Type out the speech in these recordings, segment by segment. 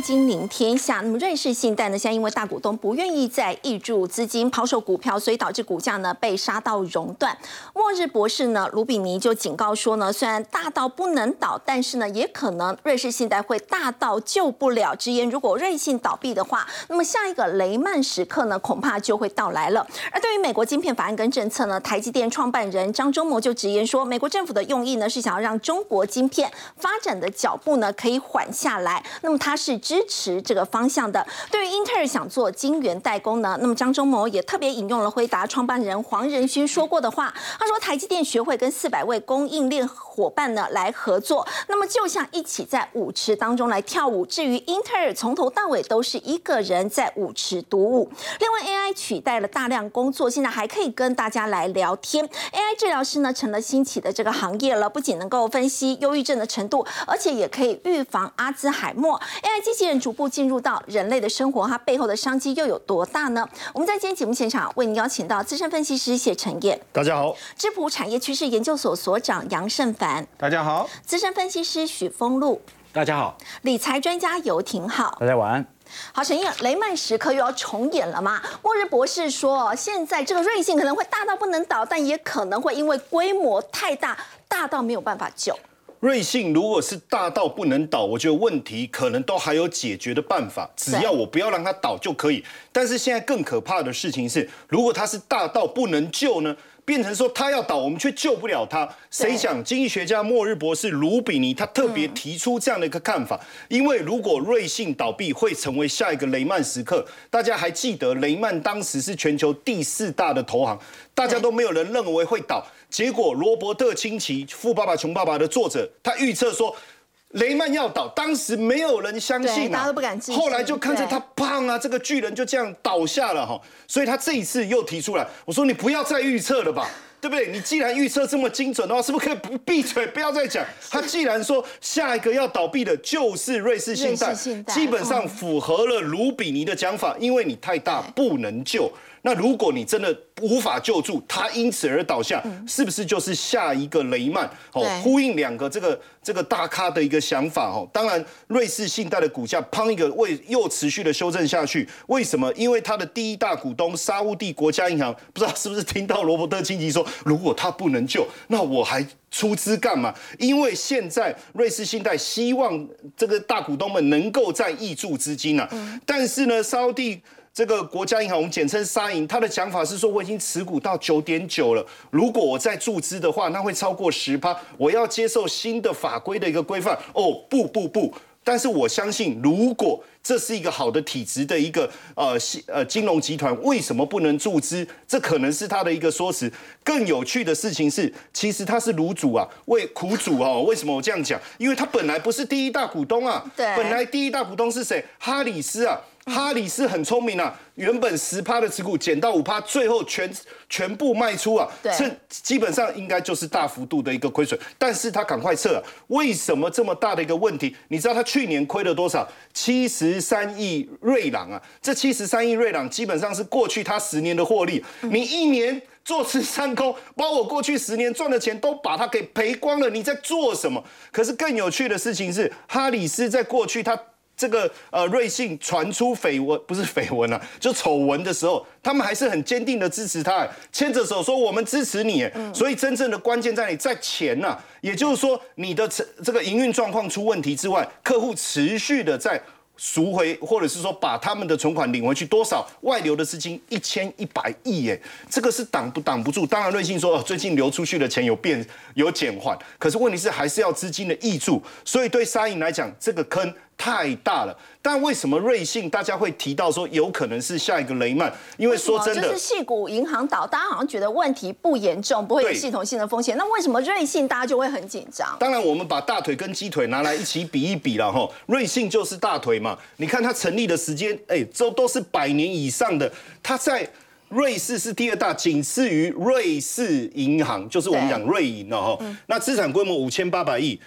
金临天下，那么瑞士信贷呢，现在因为大股东不愿意再挹注资金抛售股票，所以导致股价呢被杀到熔断。末日博士呢，卢比尼就警告说呢，虽然大到不能倒，但是呢，也可能瑞士信贷会大到救不了。直言，如果瑞信倒闭的话，那么下一个雷曼时刻呢，恐怕就会到来了。而对于美国晶片法案跟政策呢，台积电创办人张忠谋就直言说，美国政府的用意呢，是想要让中国晶片发展的脚步呢可以缓下来。那么他是支持这个方向的。对于英特尔想做晶圆代工呢，那么张忠谋也特别引用了辉达创办人黄仁勋说过的话，他说台积电学会跟四百位供应链伙伴呢来合作，那么就像一起在舞池当中来跳舞。至于英特尔从头到尾都是一个人在舞池独舞。另外，AI 取代了大量工作，现在还可以跟大家来聊天。AI 治疗师呢成了兴起的这个行业了，不仅能够分析忧郁症的程度，而且也可以预防阿兹海默。AI 机器人逐步进入到人类的生活，它背后的商机又有多大呢？我们在今天节目现场为您邀请到资深分析师谢承彦，大家好；智普产业趋势研究所所长杨胜凡，大家好；资深分析师许峰路，大家好；理财专家游廷浩，大家晚安。好，陈燕，雷曼时刻又要重演了吗？末日博士说，现在这个瑞幸可能会大到不能倒，但也可能会因为规模太大，大到没有办法救。瑞幸如果是大到不能倒，我觉得问题可能都还有解决的办法，只要我不要让它倒就可以。但是现在更可怕的事情是，如果它是大到不能救呢？变成说他要倒，我们却救不了他。谁想经济学家末日博士卢比尼他特别提出这样的一个看法，因为如果瑞信倒闭，会成为下一个雷曼时刻。大家还记得雷曼当时是全球第四大的投行，大家都没有人认为会倒。结果罗伯特清崎《富爸爸穷爸爸》的作者，他预测说。雷曼要倒，当时没有人相信啊，大家都不敢后来就看着他胖啊，这个巨人就这样倒下了哈。所以他这一次又提出来，我说你不要再预测了吧，对不对？你既然预测这么精准的话，是不是可以不闭嘴，不要再讲？他既然说下一个要倒闭的就是瑞士信贷，基本上符合了卢比尼的讲法，因为你太大不能救。那如果你真的无法救助他，因此而倒下，是不是就是下一个雷曼？哦，呼应两个这个这个大咖的一个想法哦。当然，瑞士信贷的股价砰一个为又持续的修正下去，为什么？因为它的第一大股东沙乌地国家银行，不知道是不是听到罗伯特清崎说，如果他不能救，那我还出资干嘛？因为现在瑞士信贷希望这个大股东们能够再挹注资金啊，但是呢，沙地。这个国家银行，我们简称沙银，他的讲法是说，我已经持股到九点九了，如果我再注资的话，那会超过十趴，我要接受新的法规的一个规范。哦，不不不，但是我相信，如果这是一个好的体制的一个呃呃金融集团，为什么不能注资？这可能是他的一个说辞。更有趣的事情是，其实他是卤主啊，为苦主哦。为什么我这样讲？因为他本来不是第一大股东啊，对，本来第一大股东是谁？哈里斯啊。哈里斯很聪明啊，原本十趴的持股减到五趴，最后全全部卖出啊，这基本上应该就是大幅度的一个亏损，但是他赶快撤，为什么这么大的一个问题？你知道他去年亏了多少？七十三亿瑞郎啊，这七十三亿瑞郎基本上是过去他十年的获利，你一年坐吃山空，把我过去十年赚的钱都把它给赔光了，你在做什么？可是更有趣的事情是，哈里斯在过去他。这个呃，瑞信传出绯闻，不是绯闻啊，就丑闻的时候，他们还是很坚定的支持他，牵着手说我们支持你。所以真正的关键在你在钱呐，也就是说你的这这个营运状况出问题之外，客户持续的在。赎回，或者是说把他们的存款领回去，多少外流的资金一千一百亿耶，这个是挡不挡不住。当然，瑞信说最近流出去的钱有变有减缓，可是问题是还是要资金的挹注，所以对沙银来讲，这个坑太大了。但为什么瑞信大家会提到说有可能是下一个雷曼？因为说真的，就是系股银行倒，大家好像觉得问题不严重，不会有系统性的风险。那为什么瑞信大家就会很紧张？当然，我们把大腿跟鸡腿拿来一起比一比了哈。瑞信就是大腿嘛，你看它成立的时间，哎，这都是百年以上的。它在瑞士是第二大，仅次于瑞士银行，就是我们讲瑞银了哈。那资产规模五千八百亿。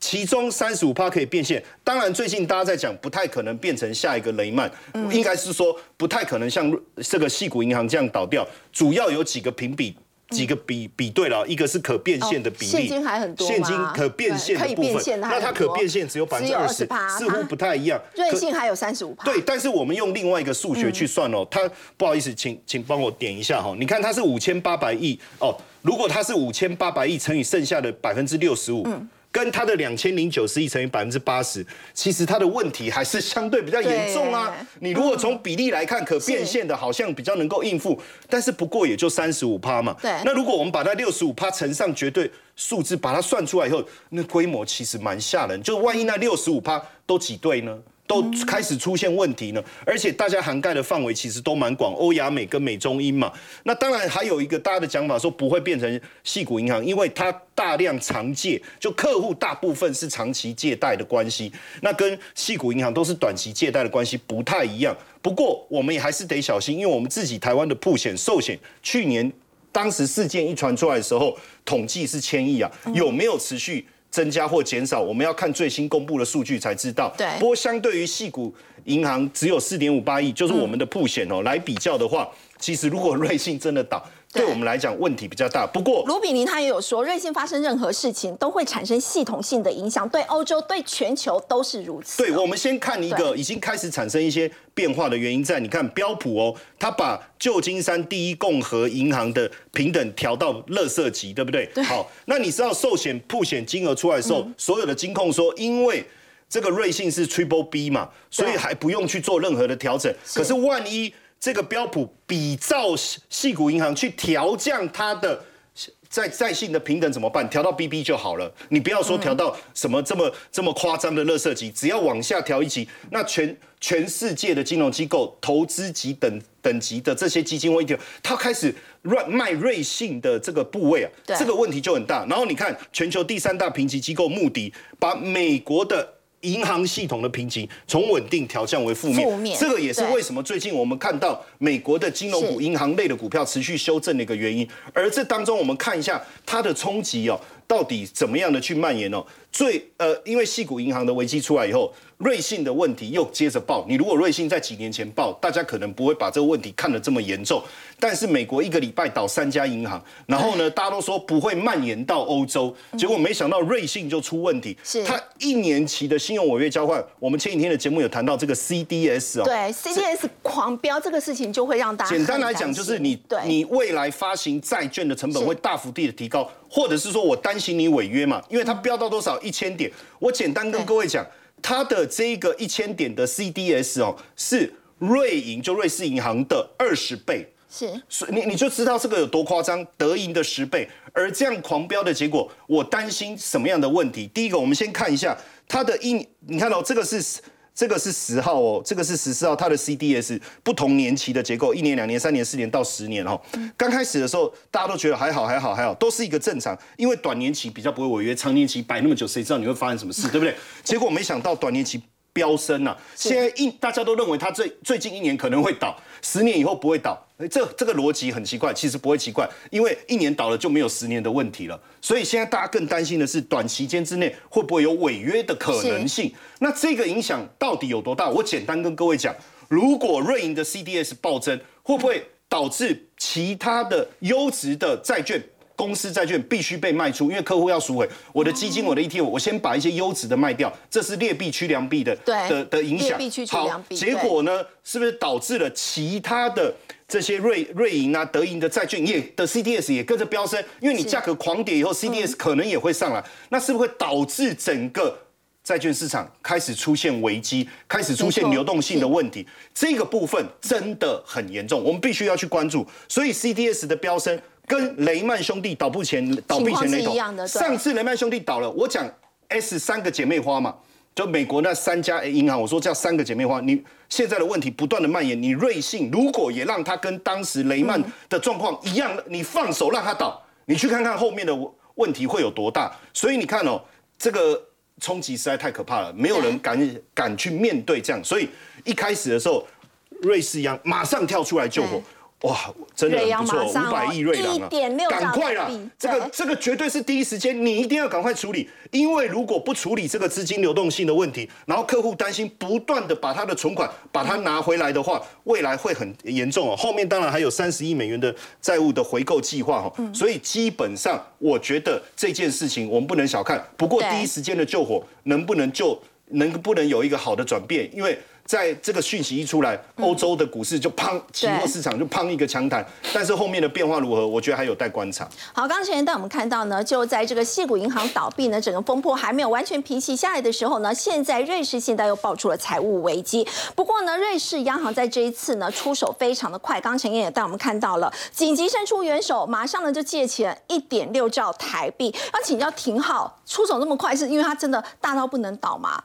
其中三十五趴可以变现，当然最近大家在讲不太可能变成下一个雷曼，应该是说不太可能像这个细谷银行这样倒掉，主要有几个评比几个比比对了，一个是可变现的比例，现金还很多，现金可变现的部分，那它可变现只有百分之二十，似乎不太一样。瑞幸还有三十五趴。对，但是我们用另外一个数学去算哦，它不好意思，请请帮我点一下哈，你看它是五千八百亿哦，如果它是五千八百亿乘以剩下的百分之六十五。跟它的两千零九十亿乘以百分之八十，其实它的问题还是相对比较严重啊。你如果从比例来看，可变现的好像比较能够应付，但是不过也就三十五趴嘛。对。那如果我们把它六十五趴乘上绝对数字，把它算出来以后，那规模其实蛮吓人。就万一那六十五趴都挤兑呢？都开始出现问题呢，而且大家涵盖的范围其实都蛮广，欧亚美跟美中英嘛。那当然还有一个大家的讲法说不会变成细股银行，因为它大量长借，就客户大部分是长期借贷的关系，那跟细股银行都是短期借贷的关系不太一样。不过我们也还是得小心，因为我们自己台湾的铺险寿险，去年当时事件一传出来的时候，统计是千亿啊，有没有持续？增加或减少，我们要看最新公布的数据才知道。对。不过相对于细股银行只有四点五八亿，就是我们的铺险哦，来比较的话，其实如果瑞信真的倒。对我们来讲问题比较大，不过卢比尼他也有说，瑞信发生任何事情都会产生系统性的影响，对欧洲、对全球都是如此。对，我们先看一个已经开始产生一些变化的原因，在你看标普哦，他把旧金山第一共和银行的平等调到垃圾级，对不对？对。好，那你知道寿险铺险金额出来的时候，所有的金控说，因为这个瑞信是 Triple B 嘛，所以还不用去做任何的调整。可是万一这个标普比照细股银行去调降它的在在信的平等怎么办？调到 BB 就好了。你不要说调到什么这么这么夸张的垃圾级，只要往下调一级，那全全世界的金融机构、投资级等等级的这些基金会，它开始乱卖瑞信的这个部位啊，这个问题就很大。然后你看全球第三大评级机构穆迪，把美国的。银行系统的评级从稳定调降为负面，这个也是为什么最近我们看到美国的金融股、银行类的股票持续修正的一个原因。而这当中，我们看一下它的冲击哦，到底怎么样的去蔓延哦？最呃，因为细股银行的危机出来以后。瑞信的问题又接着爆，你如果瑞信在几年前爆，大家可能不会把这个问题看得这么严重。但是美国一个礼拜倒三家银行，然后呢，大家都说不会蔓延到欧洲，结果没想到瑞信就出问题。是它一年期的信用违约交换，我们前几天的节目有谈到这个 CDS 哦，对 CDS 狂飙这个事情就会让大家简单来讲就是你你未来发行债券的成本会大幅地的提高，或者是说我担心你违约嘛，因为它飙到多少一千点，我简单跟各位讲。它的这个一千点的 CDS 哦，是瑞银就瑞士银行的二十倍，是，所以你你就知道这个有多夸张，德银的十倍，而这样狂飙的结果，我担心什么样的问题？第一个，我们先看一下它的一，你看到这个是。这个是十号哦，这个是十四号，它的 CDS 不同年期的结构，一年、两年、三年、四年到十年哦。刚开始的时候，大家都觉得还好，还好，还好，都是一个正常，因为短年期比较不会违约，长年期摆那么久，谁知道你会发生什么事，对不对？结果没想到短年期。飙升啊！现在一大家都认为它最最近一年可能会倒，十年以后不会倒。这这个逻辑很奇怪，其实不会奇怪，因为一年倒了就没有十年的问题了。所以现在大家更担心的是短期间之内会不会有违约的可能性？那这个影响到底有多大？我简单跟各位讲，如果瑞银的 CDS 暴增，会不会导致其他的优质的债券？公司债券必须被卖出，因为客户要赎回我的基金，我的 ETF，我先把一些优质的卖掉，这是劣币驱良币的的的影响。好，结果呢，是不是导致了其他的这些瑞瑞银啊、德银的债券也的 CDS 也跟着飙升？因为你价格狂跌以后，CDS 可能也会上来，那是不是会导致整个债券市场开始出现危机，开始出现流动性的问题？这个部分真的很严重，我们必须要去关注。所以 CDS 的飙升。跟雷曼兄弟倒闭前倒闭前雷同，上次雷曼兄弟倒了，我讲 S 三个姐妹花嘛，就美国那三家银行，我说叫三个姐妹花。你现在的问题不断的蔓延，你瑞信如果也让它跟当时雷曼的状况一样，你放手让它倒，你去看看后面的问题会有多大。所以你看哦，这个冲击实在太可怕了，没有人敢敢去面对这样。所以一开始的时候，瑞士央马上跳出来救火。哇，真的不错，五百亿瑞郎啊1.6，赶快啦！这个对这个绝对是第一时间，你一定要赶快处理，因为如果不处理这个资金流动性的问题，然后客户担心不断的把他的存款把它拿回来的话，未来会很严重哦。后面当然还有三十亿美元的债务的回购计划哦，嗯所以基本上我觉得这件事情我们不能小看。不过对第一时间的救火能不能救，能不能有一个好的转变？因为在这个讯息一出来，欧洲的股市就砰，期货市场就砰一个强弹，但是后面的变化如何，我觉得还有待观察。好，刚前带我们看到呢，就在这个细谷银行倒闭呢，整个风波还没有完全平息下来的时候呢，现在瑞士信贷又爆出了财务危机。不过呢，瑞士央行在这一次呢出手非常的快，刚陈燕也带我们看到了，紧急伸出援手，马上呢就借钱一点六兆台币。要请教廷浩，出手那么快，是因为他真的大到不能倒吗？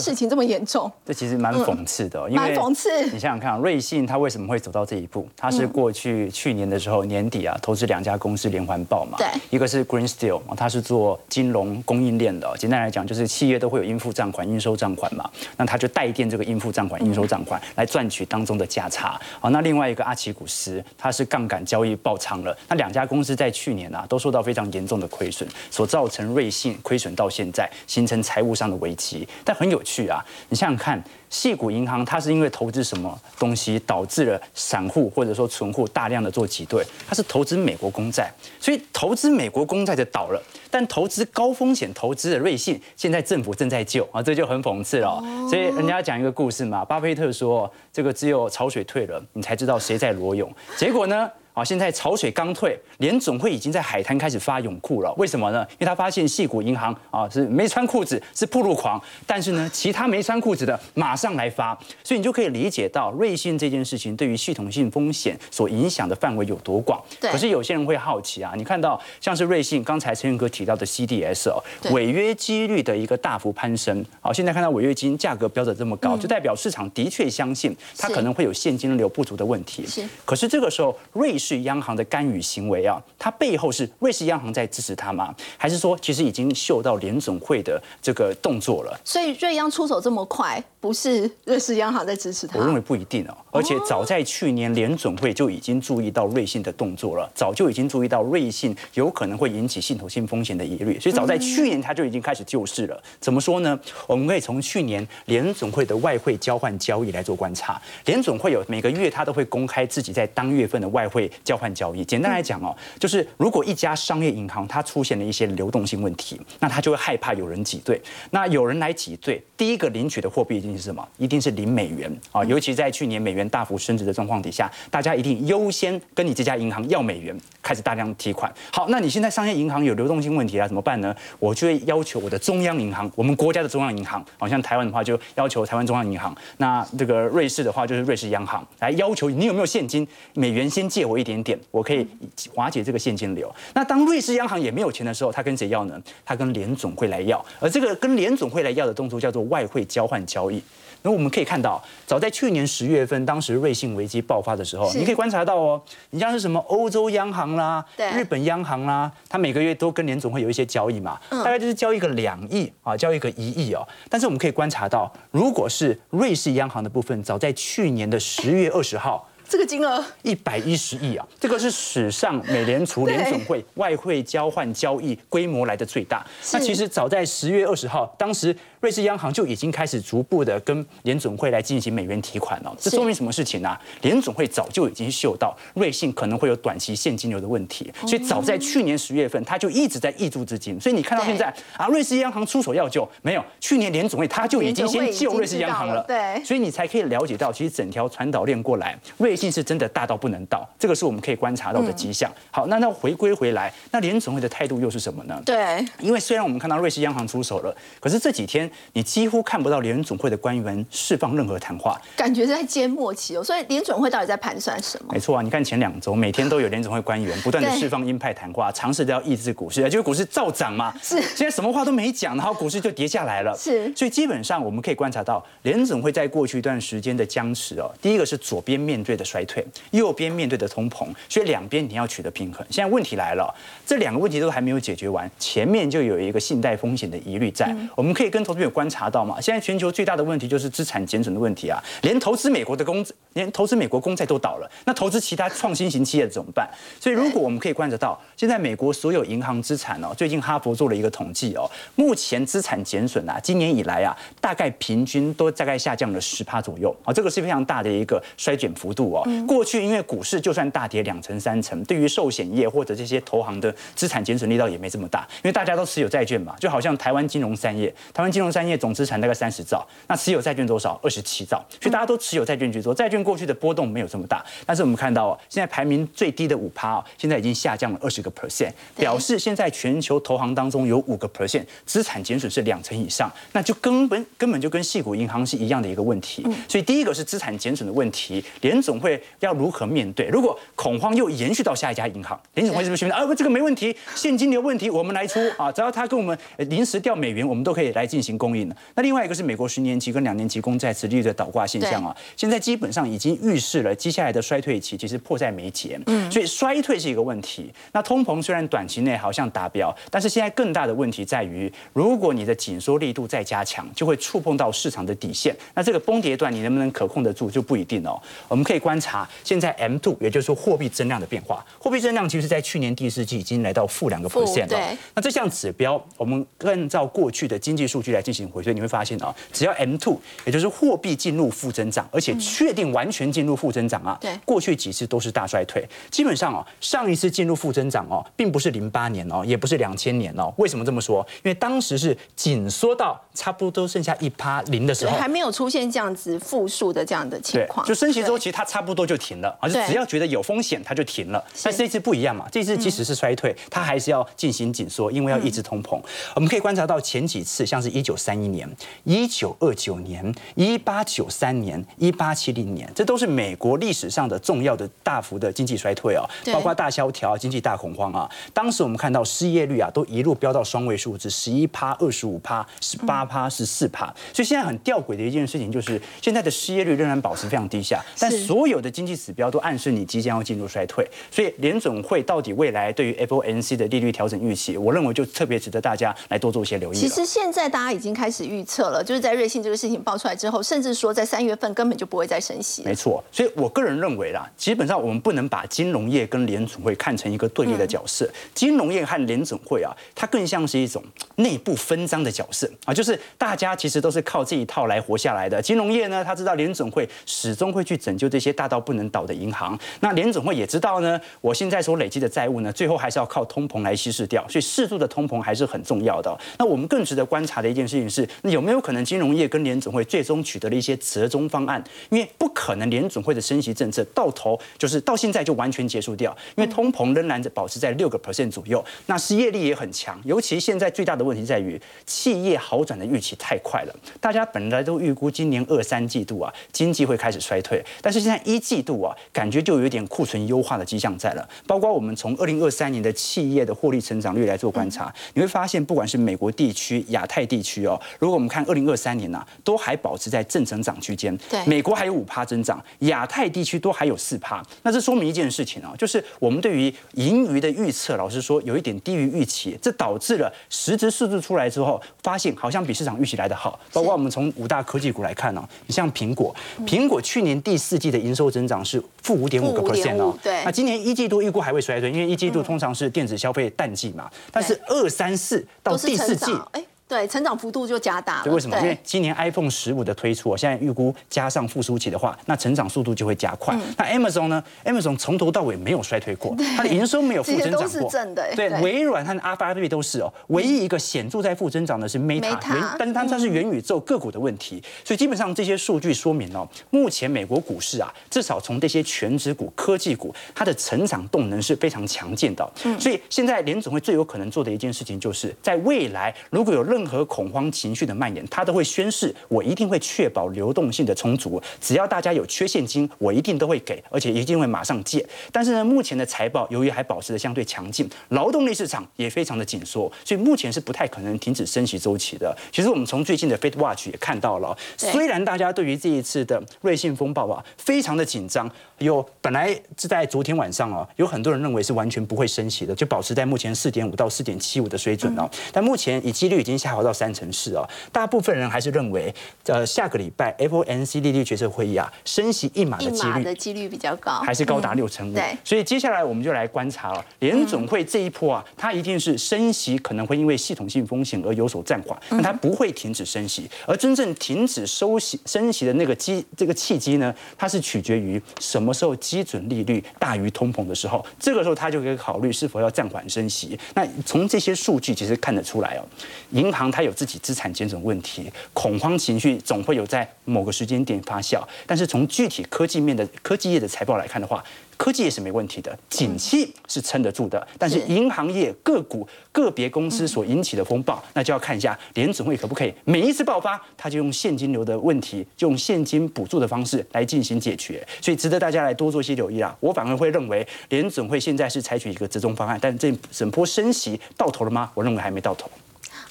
事情这么严重，这其实蛮讽刺的哦，因蛮为讽刺你想想看啊，瑞信它为什么会走到这一步？它是过去去年的时候年底啊，投资两家公司连环爆嘛。对一个是 Green Steel，哦它是做金融供应链的哦。简单来讲，就是企业都会有应付账款、应收账款嘛，那它就代垫这个应付账款、应收账款来赚取当中的价差。好，那另外一个阿奇古斯，它是杠杆交易爆仓了。那两家公司在去年啊，都受到非常严重的亏损，所造成瑞信亏损到现在，形成财务上的危机。但很有趣啊，你想想看。细谷银行它是因为投资什么东西导致了散户或者说存户大量的做挤兑，它是投资美国公债，所以投资美国公债就倒了，但投资高风险投资的瑞信，现在政府正在救啊，这就很讽刺了哦。所以人家讲一个故事嘛，巴菲特说这个只有潮水退了，你才知道谁在裸泳，结果呢？啊，现在潮水刚退，联总会已经在海滩开始发泳裤了。为什么呢？因为他发现细谷银行啊是没穿裤子，是铺路狂，但是呢，其他没穿裤子的马上来发，所以你就可以理解到瑞信这件事情对于系统性风险所影响的范围有多广。对可是有些人会好奇啊，你看到像是瑞信刚才陈云哥提到的 CDS 哦对，违约几率的一个大幅攀升。好，现在看到违约金价格标的这么高，就代表市场的确相信它可能会有现金流不足的问题。是可是这个时候，瑞士央行的干预行为啊，它背后是瑞士央行在支持它吗？还是说其实已经嗅到联总会的这个动作了？所以瑞央出手这么快，不是瑞士央行在支持它？我认为不一定哦，而且早在去年联总会就已经注意到瑞信的动作了，早就已经注意到瑞信有可能会引起系统性风险的疑虑，所以早在去年他就已经开始救市了。怎么说呢？我们可以从去年联总会的外汇交换交易来做观察，联总会有每个月他都会公开自己在当月份的外汇交换交易。简单来讲哦，就是如果一家商业银行它出现了一些流动性问题，那它就会害怕有人挤兑。那有人来挤兑，第一个领取的货币一定是什么？一定是零美元啊！尤其在去年美元大幅升值的状况底下，大家一定优先跟你这家银行要美元，开始大量提款。好，那你现在商业银行有流动性问题啊，怎么办呢？我就会要求我的中央银行，我们国家的中央银行，好像台湾的话就要求台湾中央银行，那这个瑞士的话就是瑞士央行来要求你有没有现金，美元先借我一点点，我可以瓦解这个现金流。那当瑞士央行也没有钱的时候，他跟谁要呢？他跟联总会来要，而这个跟联总会来要的动作叫做外汇交换交易。那我们可以看到，早在去年十月份，当时瑞信危机爆发的时候，你可以观察到哦，你像是什么欧洲央行啦、日本央行啦，它每个月都跟联总会有一些交易嘛，大概就是交易个两亿啊，交易个一亿哦。但是我们可以观察到，如果是瑞士央行的部分，早在去年的十月二十号。这个金额一百一十亿啊，这个是史上美联储联总会外汇交换交易规模来的最大。那其实早在十月二十号，当时瑞士央行就已经开始逐步的跟联总会来进行美元提款了。这说明什么事情呢、联总会早就已经嗅到瑞信可能会有短期现金流的问题，所以早在去年十月份，他就一直在挹注资金。所以你看到现在啊，瑞士央行出手要救，没有？去年联总会他就已经先救瑞士央行了。对所以你才可以了解到，其实整条传导链过来，瑞信是真的大到不能倒，这个是我们可以观察到的迹象。好，那那回归回来，那联总会的态度又是什么呢？对，因为虽然我们看到瑞士央行出手了，可是这几天你几乎看不到联总会的官员释放任何谈话。感觉是在缄默期哦。所以联总会到底在盘算什么？没错啊，你看前两周每天都有联总会官员不断的 释放鹰派谈话，尝试着要抑制股市，就是股市照涨嘛。是现在什么话都没讲，然后股市就跌下来了。是所以基本上我们可以观察到，联总会在过去一段时间的僵持哦，第一个是左边面对的衰退，右边面对的通膨，所以两边你要取得平衡。现在问题来了，这两个问题都还没有解决完，前面就有一个信贷风险的疑虑在。我们可以跟投资有观察到嘛？现在全球最大的问题就是资产减损的问题啊，连投资美国的公连投资美国公债都倒了，那投资其他创新型企业怎么办？所以如果我们可以观察到，现在美国所有银行资产哦，最近哈佛做了一个统计哦，目前资产减损啊，今年以来啊，大概平均都大概下降了十趴左右啊，这个是非常大的一个衰减幅度哦。过去因为股市就算大跌两成三成，对于寿险业或者这些投行的资产减损力道也没这么大，因为大家都持有债券嘛，就好像台湾金融三业，台湾金融三业总资产大概三十兆，那持有债券多少？二十七兆，所以大家都持有债券居多，债券过去的波动没有这么大，但是我们看到现在排名最低的五趴哦，现在已经下降了二十个 percent，表示现在全球投行当中有五个 percent 资产减损是两成以上，那就根本根本就跟细股银行是一样的一个问题。所以第一个是资产减损的问题，联总会要如何面对？如果恐慌又延续到下一家银行，联总会是不是宣布啊不这个没问题，现金流问题我们来出啊，只要他跟我们临时调美元，我们都可以来进行供应的。那另外一个是美国十年期跟两年期公债殖利率的倒挂现象啊，现在基本上已经预示了接下来的衰退期其实迫在眉睫。嗯，所以衰退是一个问题。那通膨虽然短期内好像达标，但是现在更大的问题在于，如果你的紧缩力度再加强，就会触碰到市场的底线。那这个崩跌段你能不能可控得住就不一定哦。我们可以观察现在 M two，也就是说货币增量的变化。货币增量其实在去年第四季已经来到负两个 percent 了。那这项指标，我们按照过去的经济数据来进行回推，你会发现啊，只要 M two，也就是货币进入负增长，而且确定完全进入负增长啊，对，过去几次都是大衰退。基本上哦，上一次进入负增长哦，并不是零八年哦，也不是两千年哦。为什么这么说？因为当时是紧缩到差不多剩下一趴零的时候，还没有出现这样子负数的这样的情况。就升息周期它差不多就停了，而是只要觉得有风险，它就停了。但这次不一样嘛，这次即使是衰退，它还是要进行紧缩，因为要抑制通膨。我们可以观察到前几次，像是一九三一年、一九二九年、一八九三年、一八七零年，这都是美国历史上的重要的大幅的经济衰退哦，包括大萧条、经济大恐慌啊。当时我们看到失业率啊，都一路飙到双位数字，十一趴、二十五趴、十八趴、是四趴。所以现在很吊诡的一件事情就是，现在的失业率仍然保持非常低下，但所有的经济指标都暗示你即将要进入衰退。所以联总会到底未来对于 FOMC 的利率调整预期，我认为就特别值得大家来多做一些留意。其实现在大家已经开始预测了，就是在瑞信这个事情爆出来之后，甚至说在三月份根本就不会再升息。没错，所以我个人认为啦，基本上我们不能把金融业跟联总会看成一个对立的角色。金融业和联总会啊，它更像是一种内部分赃的角色啊，就是大家其实都是靠这一套来活下来的。金融业呢，他知道联总会始终会去拯救这些大到不能倒的银行，那联总会也知道呢，我现在所累积的债务呢，最后还是要靠通膨来稀释掉，所以适度的通膨还是很重要的。那我们更值得观察的一件事情是，那有没有可能金融业跟联总会最终取得了一些折中方案？因为不可能联总会的升息政策到头就是到现在就完全结束掉，因为通膨仍然保持在六个 percent 左右，那失业率也很强。尤其现在最大的问题在于企业好转的预期太快了，大家本来都预估今年二三季度啊经济会开始衰退，但是现在一季度啊感觉就有点库存优化的迹象在了。包括我们从二零二三年的企业的获利成长率来做观察，你会发现不管是美国地区、亚太地区哦，如果我们看二零二三年呐，都还保持在正成长区间。对，美国还有五趴增长，亚太地区都还有四趴。那这说明一件事情啊，就是我们对于盈余的预测，老实说有一点低于预期，这导致了实质数字出来之后，发现好像比市场预期来的好。包括我们从五大科技股来看呢，你像苹果，苹果去年第四季的营收增长是负五点五个 percent 哦。对，那今年一季度预估还会衰退，因为一季度通常是电子消费淡季嘛。但是二三四到第四季，哎。对，成长幅度就加大了。为什么？因为今年 iPhone 十五的推出，我现在预估加上复苏期的话，那成长速度就会加快。那 Amazon 呢？Amazon 从头到尾没有衰退过，它的营收没有负增长过。对，微软和 Alphabet 都是哦。唯一一个显著在负增长的是 Meta，但是它它是元宇宙个股的问题。所以基本上这些数据说明哦，目前美国股市啊，至少从这些全职股、科技股，它的成长动能是非常强劲的。所以现在联总会最有可能做的一件事情，就是在未来如果有任何恐慌情绪的蔓延，他都会宣誓，我一定会确保流动性的充足。只要大家有缺现金，我一定都会给，而且一定会马上借。但是呢，目前的财报由于还保持的相对强劲，劳动力市场也非常的紧缩，所以目前是不太可能停止升息周期的。其实我们从最近的 Fed Watch 也看到了，虽然大家对于这一次的瑞信风暴啊非常的紧张。有本来是在昨天晚上哦，有很多人认为是完全不会升息的，就保持在目前四点五到四点七五的水准哦。但目前以几率已经下滑到三成四哦，大部分人还是认为，呃，下个礼拜 FOMC 利率决策会议啊，升息一码的几率的几率比较高，还是高达六成五。对，所以接下来我们就来观察了，联总会这一波啊，它一定是升息可能会因为系统性风险而有所暂缓，但它不会停止升息，而真正停止收息升息的那个机这个契机呢，它是取决于什么时候基准利率大于通膨的时候，这个时候他就可以考虑是否要暂缓升息。那从这些数据其实看得出来哦，银行它有自己资产减损问题，恐慌情绪总会有在某个时间点发酵，但是从具体科技面的科技业的财报来看的话，科技也是没问题的，景气是撑得住的，但是银行业个股个别公司所引起的风暴，那就要看一下联总会可不可以每一次爆发，它就用现金流的问题，就用现金补助的方式来进行解决，所以值得大家来多做些留意啦。我反而会认为联总会现在是采取一个折中方案，但这整波升息到头了吗？我认为还没到头。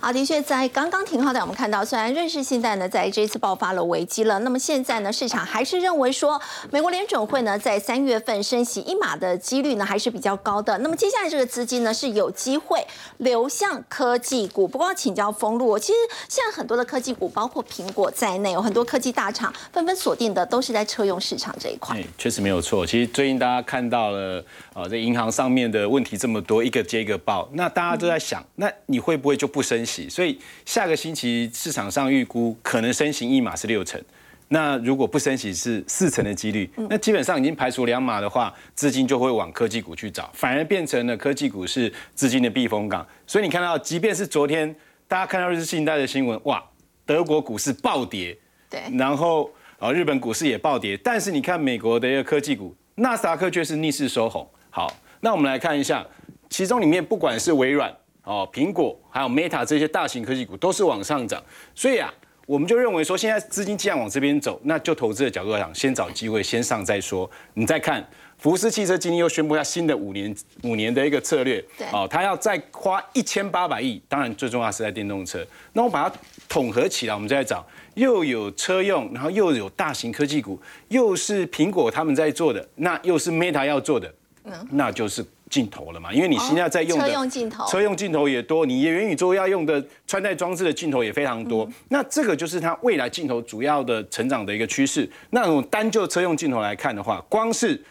好，的确，在刚刚停号的，我们看到，虽然瑞士信贷呢在这一次爆发了危机了，那么现在呢，市场还是认为说，美国联准会呢在三月份升息一码的几率呢还是比较高的。那么接下来这个资金呢是有机会流向科技股。不过要请教封路，其实现在很多的科技股，包括苹果在内，有很多科技大厂纷纷锁定的都是在车用市场这一块。确实没有错。其实最近大家看到了，啊，在银行上面的问题这么多，一个接一个爆，那大家都在想，那你会不会就不升息？所以下个星期市场上预估可能升息一码是六成，那如果不升息是四成的几率，那基本上已经排除两码的话，资金就会往科技股去找，反而变成了科技股是资金的避风港。所以你看到，即便是昨天大家看到日资信贷的新闻，哇，德国股市暴跌，对，然后啊日本股市也暴跌，但是你看美国的一个科技股，纳斯达克却是逆势收红。好，那我们来看一下，其中里面不管是微软。哦，苹果还有 Meta 这些大型科技股都是往上涨，所以啊，我们就认为说，现在资金既然往这边走，那就投资的角度来讲，先找机会，先上再说。你再看，福斯汽车今天又宣布下新的五年五年的一个策略，哦，他要再花一千八百亿，当然最重要是在电动车。那我把它统合起来，我们再找，又有车用，然后又有大型科技股，又是苹果他们在做的，那又是 Meta 要做的，那就是。镜头了嘛？因为你现在在用的车用镜头，车用镜头也多，你元宇宙要用的穿戴装置的镜头也非常多。那这个就是它未来镜头主要的成长的一个趋势。那种单就车用镜头来看的话，光是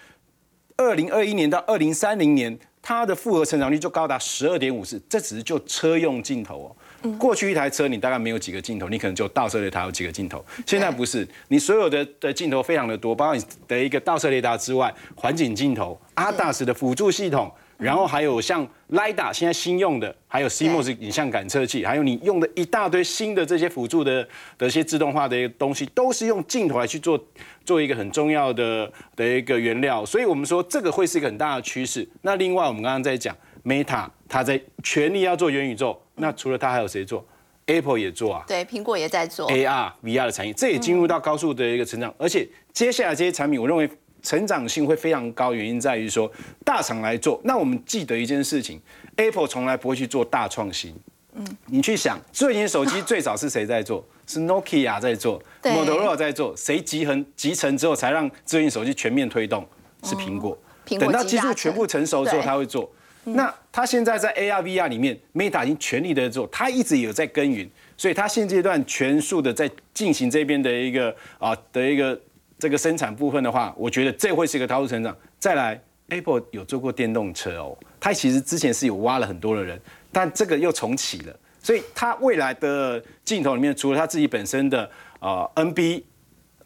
二零二一年到二零三零年，它的复合成长率就高达十二点五四，这只是就车用镜头哦。过去一台车你大概没有几个镜头，你可能就倒车雷达有几个镜头。现在不是，你所有的的镜头非常的多，包括你的一个倒车雷达之外，环境镜头、阿达斯的辅助系统，然后还有像 LiDAR 现在新用的，还有 CMOS 影像感测器，还有你用的一大堆新的这些辅助的的一些自动化的一个东西，都是用镜头来去做做一个很重要的的一个原料。所以我们说这个会是一个很大的趋势。那另外我们刚刚在讲 Meta，它在全力要做元宇宙。那除了它还有谁做？Apple 也做啊，对，苹果也在做 AR、VR 的产业，这也进入到高速的一个成长，而且接下来这些产品，我认为成长性会非常高，原因在于说大厂来做。那我们记得一件事情，Apple 从来不会去做大创新。嗯，你去想，最近手机最早是谁在做？是 Nokia 在做，Motorola 在做，谁集成集成之后才让智能手机全面推动？是苹果。等到技术全部成熟之后，他会做。那他现在在 AR、VR 里面，Meta 已经全力的做，他一直有在耕耘，所以他现阶段全速的在进行这边的一个啊的一个这个生产部分的话，我觉得这会是一个高速成长。再来，Apple 有做过电动车哦，它其实之前是有挖了很多的人，但这个又重启了，所以它未来的镜头里面，除了它自己本身的啊 NB、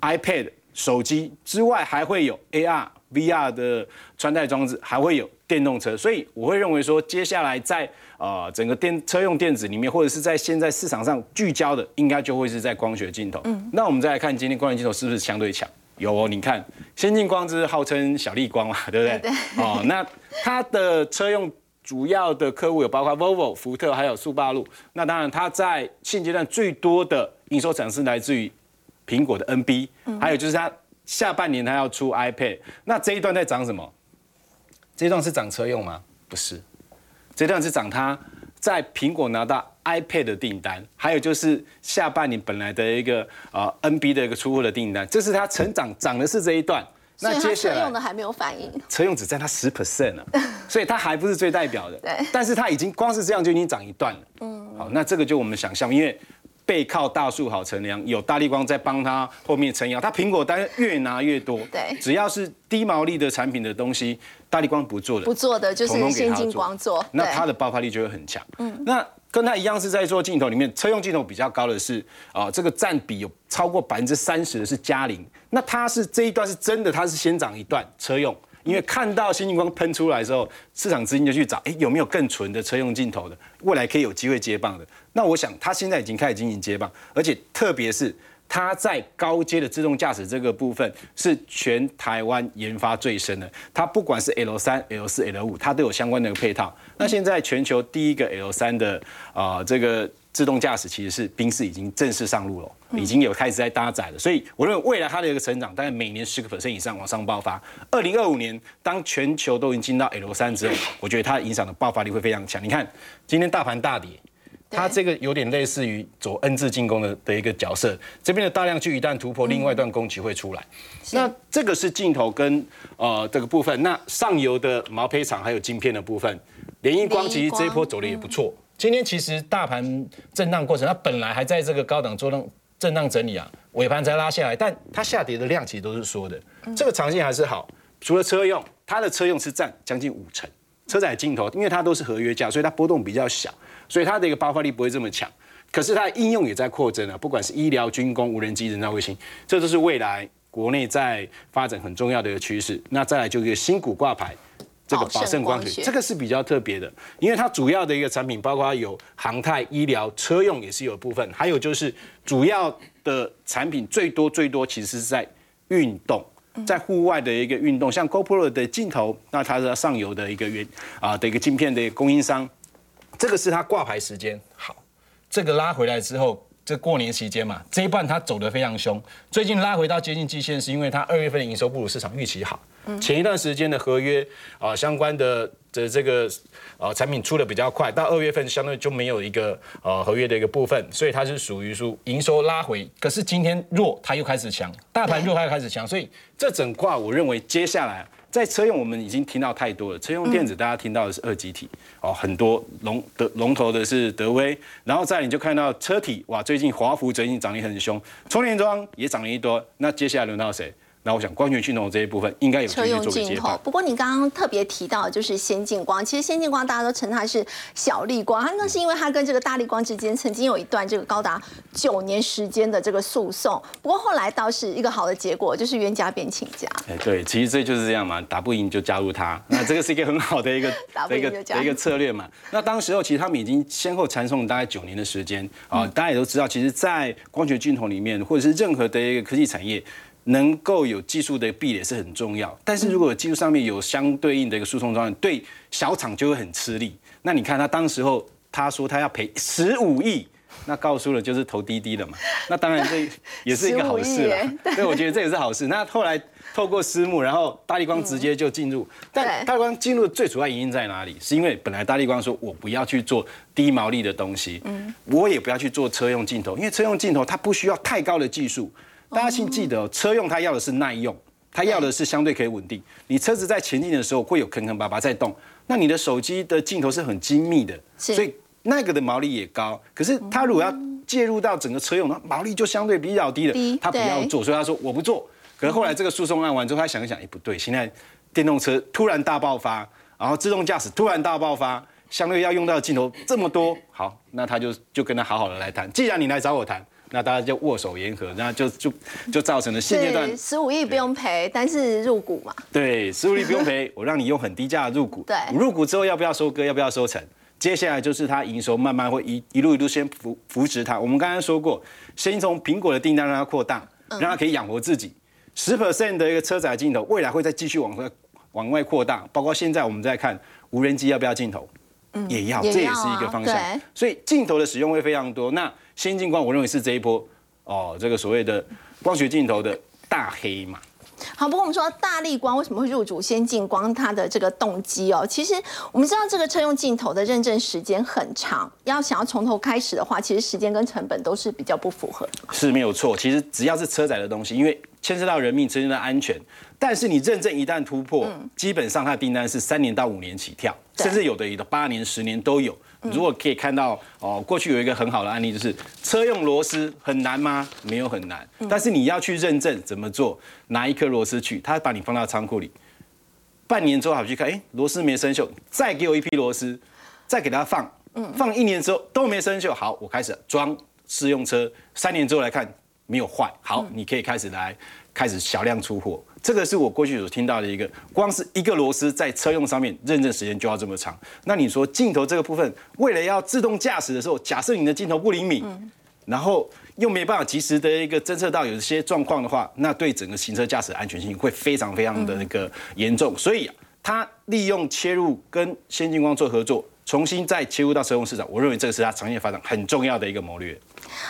iPad、手机之外，还会有 AR。VR 的穿戴装置还会有电动车，所以我会认为说，接下来在呃整个电车用电子里面，或者是在现在市场上聚焦的，应该就会是在光学镜头。嗯，那我们再来看今天光学镜头是不是相对强？有哦，你看先进光之号称小丽光嘛，对不对？对。哦，那它的车用主要的客户有包括 Volvo、福特还有速霸路。那当然，它在现阶段最多的营收展示来自于苹果的 NB，还有就是它。下半年它要出 iPad，那这一段在涨什么？这段是涨车用吗？不是，这段是涨它在苹果拿到 iPad 的订单，还有就是下半年本来的一个呃 NB 的一个出货的订单，这是它成长涨的是这一段。那接下来车用的还没有反应。车用只占它十 percent 了，所以它还不是最代表的。对但是它已经光是这样就已经涨一段了。嗯，好，那这个就我们想象，因为背靠大树好乘凉，有大力光在帮他后面撑腰，他苹果单越拿越多。对只要是低毛利的产品的东西，大力光不做的，不做的就是统统给先进光做，那它的爆发力就会很强。嗯，那跟它一样是在做镜头里面，车用镜头比较高的是啊、这个占比有超过百分之三十的是嘉陵。那它是这一段是真的，它是先涨一段车用。因为看到新镜光喷出来之后，市场资金就去找，哎，有没有更纯的车用镜头的，未来可以有机会接棒的。那我想，它现在已经开始进行接棒，而且特别是它在高阶的自动驾驶这个部分是全台湾研发最深的。它不管是 L 三、L 四、L 五，它都有相关的配套。那现在全球第一个 L 三的啊、这个自动驾驶其实是宾士已经正式上路了，已经有开始在搭载了。所以我认为未来它的一个成长大概每年十个 percent 以上往上爆发。二零二五年当全球都已经进到 L 三之后，我觉得它影响的爆发力会非常强。你看今天大盘大跌。它这个有点类似于走 N 字进攻的的一个角色，这边的大量区一旦突破，另外一段攻击会出来。那这个是镜头跟呃这个部分，那上游的毛坯厂还有晶片的部分，联益光其实这一波走的也不错。今天其实大盘震荡过程，它本来还在这个高档做动震荡整理啊，尾盘才拉下来，但它下跌的量其实都是缩的，这个长线还是好。除了车用，它的车用是占将近五成。车载镜头，因为它都是合约价，所以它波动比较小，所以它的一个爆发力不会这么强。可是它的应用也在扩增啊，不管是医疗、军工、无人机、人造卫星，这都是未来国内在发展很重要的一个趋势。那再来就一个新股挂牌，这个宝盛光光学学，这个是比较特别的，因为它主要的一个产品包括有航太、医疗、车用也是有部分，还有就是主要的产品最多最多其实是在运动。在户外的一个运动，像 GoPro 的镜头，那它是上游的一个原啊的一个镜片的供应商，这个是它挂牌时间。好，这个拉回来之后，这过年期间嘛，这一半它走得非常凶，最近拉回到接近季线，是因为它二月份的营收不如市场预期好，前一段时间的合约啊相关的的这个呃产品出的比较快，到二月份相对就没有一个呃合约的一个部分，所以它是属于说营收拉回，可是今天弱，它又开始强，大盘弱它又开始强，所以这整块我认为接下来。在车用，我们已经听到太多了。车用电子，大家听到的是二极体哦，很多龙的龙头的是德威，然后再你就看到车体，哇，最近华福最近涨得很凶，充电桩也涨了一多。那接下来轮到谁？那我想光学镜头这一部分应该有机车用镜头。。不过你刚刚特别提到就是先进光，其实先进光大家都称它是小力光，它那是因为它跟这个大力光之间曾经有一段这个高达九年时间的这个诉讼。不过后来倒是一个好的结果，就是冤家变亲家。哎，对，其实这就是这样嘛，打不赢就加入它，那这个是一个很好的一个打不的一个赢就加入的一个策略嘛。那当时候其实他们已经先后缠送大概九年的时间啊，大家也都知道，其实，在光学镜头里面，或者是任何的一个科技产业。能够有技术的壁垒是很重要，但是如果技术上面有相对应的一个诉讼状，对小厂就会很吃力。那你看他当时候他说他要赔十五亿，那告诉了就是投滴滴了嘛。那当然这也是一个好事15亿了耶。对，我觉得这也是好事。那后来透过私募，然后大力光直接就进入，但大力光进入最主要原因在哪里？是因为本来大力光说我不要去做低毛利的东西，我也不要去做车用镜头，因为车用镜头它不需要太高的技术。大家请记得哦，车用它要的是耐用，它要的是相对可以稳定。你车子在前进的时候会有坑坑巴巴在动，那你的手机的镜头是很精密的，所以那个的毛利也高。可是它如果要介入到整个车用，那毛利就相对比较低低了，他不要做，所以他说我不做。可是后来这个诉讼案完之后，他想一想，哎，不对，现在电动车突然大爆发，然后自动驾驶突然大爆发，相对要用到的镜头这么多，好，那他就就跟他好好的来谈。既然你来找我谈，那大家就握手言和，那就就就造成了现阶段，十五亿不用赔，但是入股嘛，对，十五亿不用赔，我让你用很低价入股。对入股之后要不要收割，要不要收成？接下来就是它营收慢慢会一一路一路先扶扶持它。我们刚刚说过，先从苹果的订单让它扩大，让它可以养活自己。十 percent 的一个车载镜头，未来会再继续往外往外扩大。包括现在我们在看无人机要不要镜头，也要，也这也是一个方向。所以镜头的使用会非常多。那先进光，我认为是这一波哦，这个所谓的光学镜头的大黑马。好，不过我们说大力光为什么会入主先进光，它的这个动机哦，其实我们知道这个车用镜头的认证时间很长，要想要从头开始的话，其实时间跟成本都是比较不符合的。是没有错。其实只要是车载的东西，因为牵涉到人命、牵涉到安全。但是你认证一旦突破，基本上它的订单是三年到五年起跳，甚至有的有的八年、十年都有。如果可以看到哦，过去有一个很好的案例，就是车用螺丝很难吗？没有很难，但是你要去认证怎么做，拿一颗螺丝去，他把你放到仓库里，半年之后好去看，哎，螺丝没生锈，再给我一批螺丝，再给它放，放一年之后都没生锈，好，我开始装试用车，三年之后来看没有坏，好，你可以开始来开始小量出货。这个是我过去所听到的一个，光是一个螺丝在车用上面认证时间就要这么长。那你说镜头这个部分，为了要自动驾驶的时候，假设你的镜头不灵敏，然后又没办法及时的一个侦测到有一些状况的话，那对整个行车驾驶安全性会非常非常的那个严重。所以它利用切入跟先进光做合作，重新再切入到车用市场，我认为这个是它长线发展很重要的一个谋略。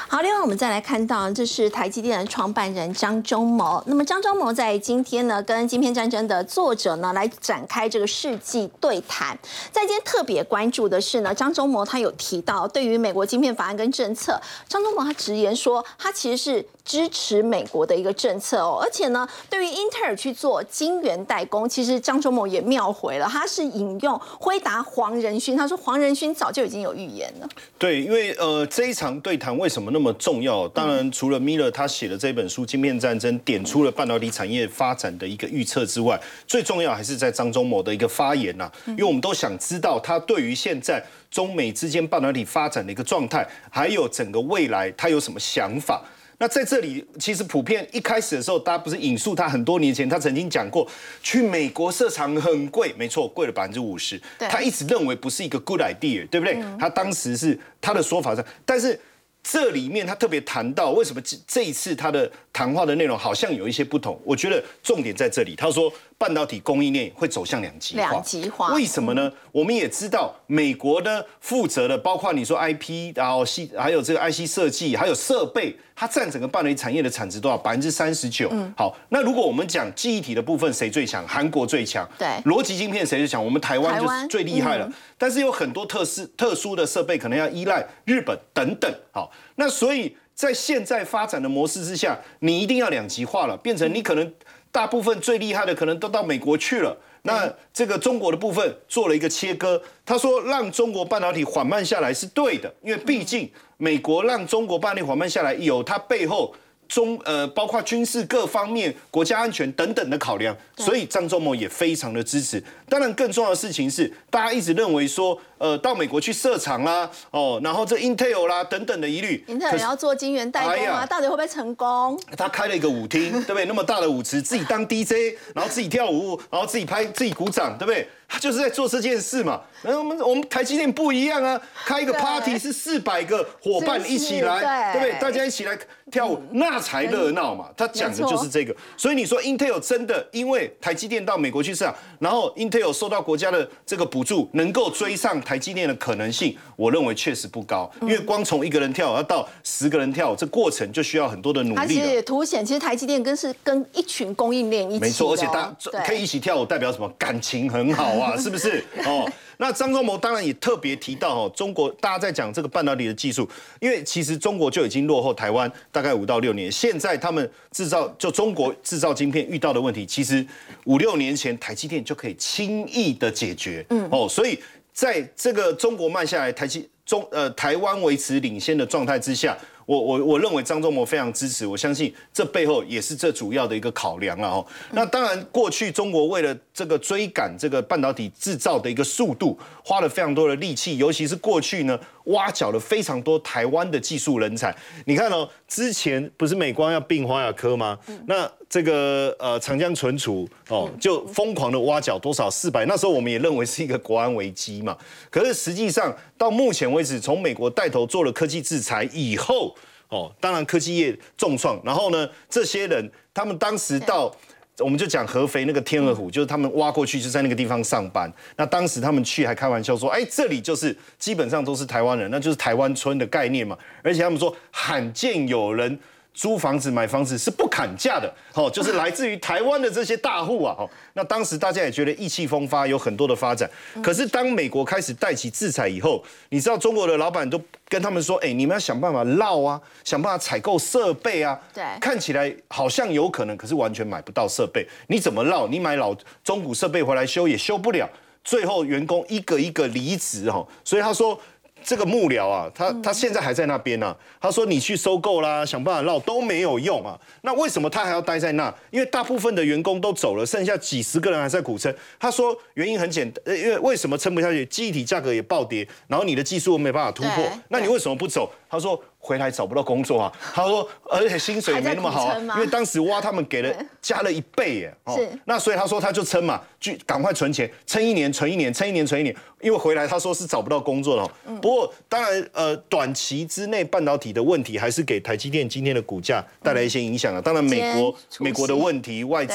好，另外我们再来看到，这是台积电的创办人张忠谋。那么张忠谋在今天呢，跟《晶片战争》的作者呢来展开这个世纪对谈。在今天特别关注的是呢，张忠谋他有提到，对于美国晶片法案跟政策，张忠谋他直言说，他其实是支持美国的一个政策哦。而且呢，对于英特尔去做晶圆代工，其实张忠谋也妙回了，他是引用回答黄仁勋，他说黄仁勋早就已经有预言了。对，因为呃这一场对谈为什么那么重要？当然，除了米勒他写的这本书《晶片战争》点出了半导体产业发展的一个预测之外，最重要还是在张忠谋的一个发言呐、因为我们都想知道他对于现在中美之间半导体发展的一个状态，还有整个未来他有什么想法。那在这里，其实普遍一开始的时候，大家不是引述他很多年前，他曾经讲过，去美国设厂很贵，没错，贵了百分之五十。他一直认为不是一个 good idea，对不对？他当时是他的说法是，但是这里面他特别谈到为什么这这一次他的谈话的内容好像有一些不同。我觉得重点在这里，他说半导体供应链会走向两极化。两极化为什么呢？我们也知道，美国呢负责的，包括你说 IP，然后系还有这个 IC 设计，还有设备，它占整个半导体产业的产值多少？百分之三十九。嗯好，那如果我们讲记忆体的部分，谁最强？韩国最强。对逻辑晶片谁最强？我们台湾就是最厉害了。但是有很多特殊特殊的设备，可能要依赖日本等等。好，那所以在现在发展的模式之下，你一定要两极化了，变成你可能大部分最厉害的可能都到美国去了。那这个中国的部分做了一个切割，他说让中国半导体缓慢下来是对的，因为毕竟美国让中国半导体缓慢下来，有它背后中呃包括军事各方面、国家安全等等的考量，所以张忠谋也非常的支持。当然，更重要的事情是，大家一直认为说，呃，到美国去设厂啦，哦，然后这 Intel 啦等等的疑虑，，Intel 也要做晶圆代工啊，哎到底会不会成功？他开了一个舞厅，对不对？那么大的舞池，自己当 DJ，然后自己跳舞，然后自己拍，自己鼓掌，对不对？他就是在做这件事嘛。然后我们我们台积电不一样啊，开一个 party 是四百个伙伴一起来，对不对？大家一起来跳舞，那才热闹嘛。他讲的就是这个。所以你说 Intel 真的因为台积电到美国去市场，然后 Intel 受到国家的这个补助，能够追上台积电的可能性，我认为确实不高。因为光从一个人跳要到十个人跳，这过程就需要很多的努力了它其实。也凸显，其实台积电跟是跟一群供应链一起哦、没错，而且大家可以一起跳舞，代表什么？感情很好啊，是不是？哦，那张忠谋当然也特别提到哦，中国大家在讲这个半导体的技术，因为其实中国就已经落后台湾大概五到六年，现在他们制造就中国制造晶片遇到的问题，其实五六年前台积电就可以轻易的解决。嗯，哦，所以在这个中国慢下来，台积中呃台湾维持领先的状态之下，我我我认为张忠谋非常支持，我相信这背后也是这主要的一个考量了哦。那当然，过去中国为了这个追赶这个半导体制造的一个速度，花了非常多的力气，尤其是过去呢挖角了非常多台湾的技术人才。你看哦，之前不是美光要并华亚科吗？那这个呃长江存储哦，就疯狂的挖角多少四百，那时候我们也认为是一个国安危机嘛。可是实际上到目前为止，从美国带头做了科技制裁以后，哦，当然科技业重创，然后呢，这些人他们当时到。我们就讲合肥那个天鹅湖，就是他们挖过去就在那个地方上班。那当时他们去还开玩笑说：“哎，这里就是基本上都是台湾人，那就是台湾村的概念嘛。”而且他们说罕见有人租房子、买房子是不砍价的，哦，就是来自于台湾的这些大户啊，哦，那当时大家也觉得意气风发，有很多的发展。可是当美国开始带起制裁以后，你知道中国的老板都跟他们说，哎，你们要想办法绕啊，想办法采购设备啊，对，看起来好像有可能，可是完全买不到设备，你怎么绕？你买老中古设备回来修也修不了，最后员工一个一个离职，哈，所以他说。这个幕僚啊，他他现在还在那边呢。他说你去收购啦，想办法绕都没有用啊。那为什么他还要待在那？因为大部分的员工都走了，剩下几十个人还在苦撑。他说原因很简单，因为为什么撑不下去？记忆体价格也暴跌，然后你的技术没办法突破，那你为什么不走？他说。回来找不到工作啊！他说，而且薪水也没那么好啊，因为当时挖他们给了 加了一倍耶。哦。那所以他说他就撑嘛，就赶快存钱，撑一年存一年，撑一年存一年。因为回来他说是找不到工作了。嗯。不过当然呃，短期之内半导体的问题还是给台积电今天的股价带来一些影响啊。当然美国美国的问题，外资。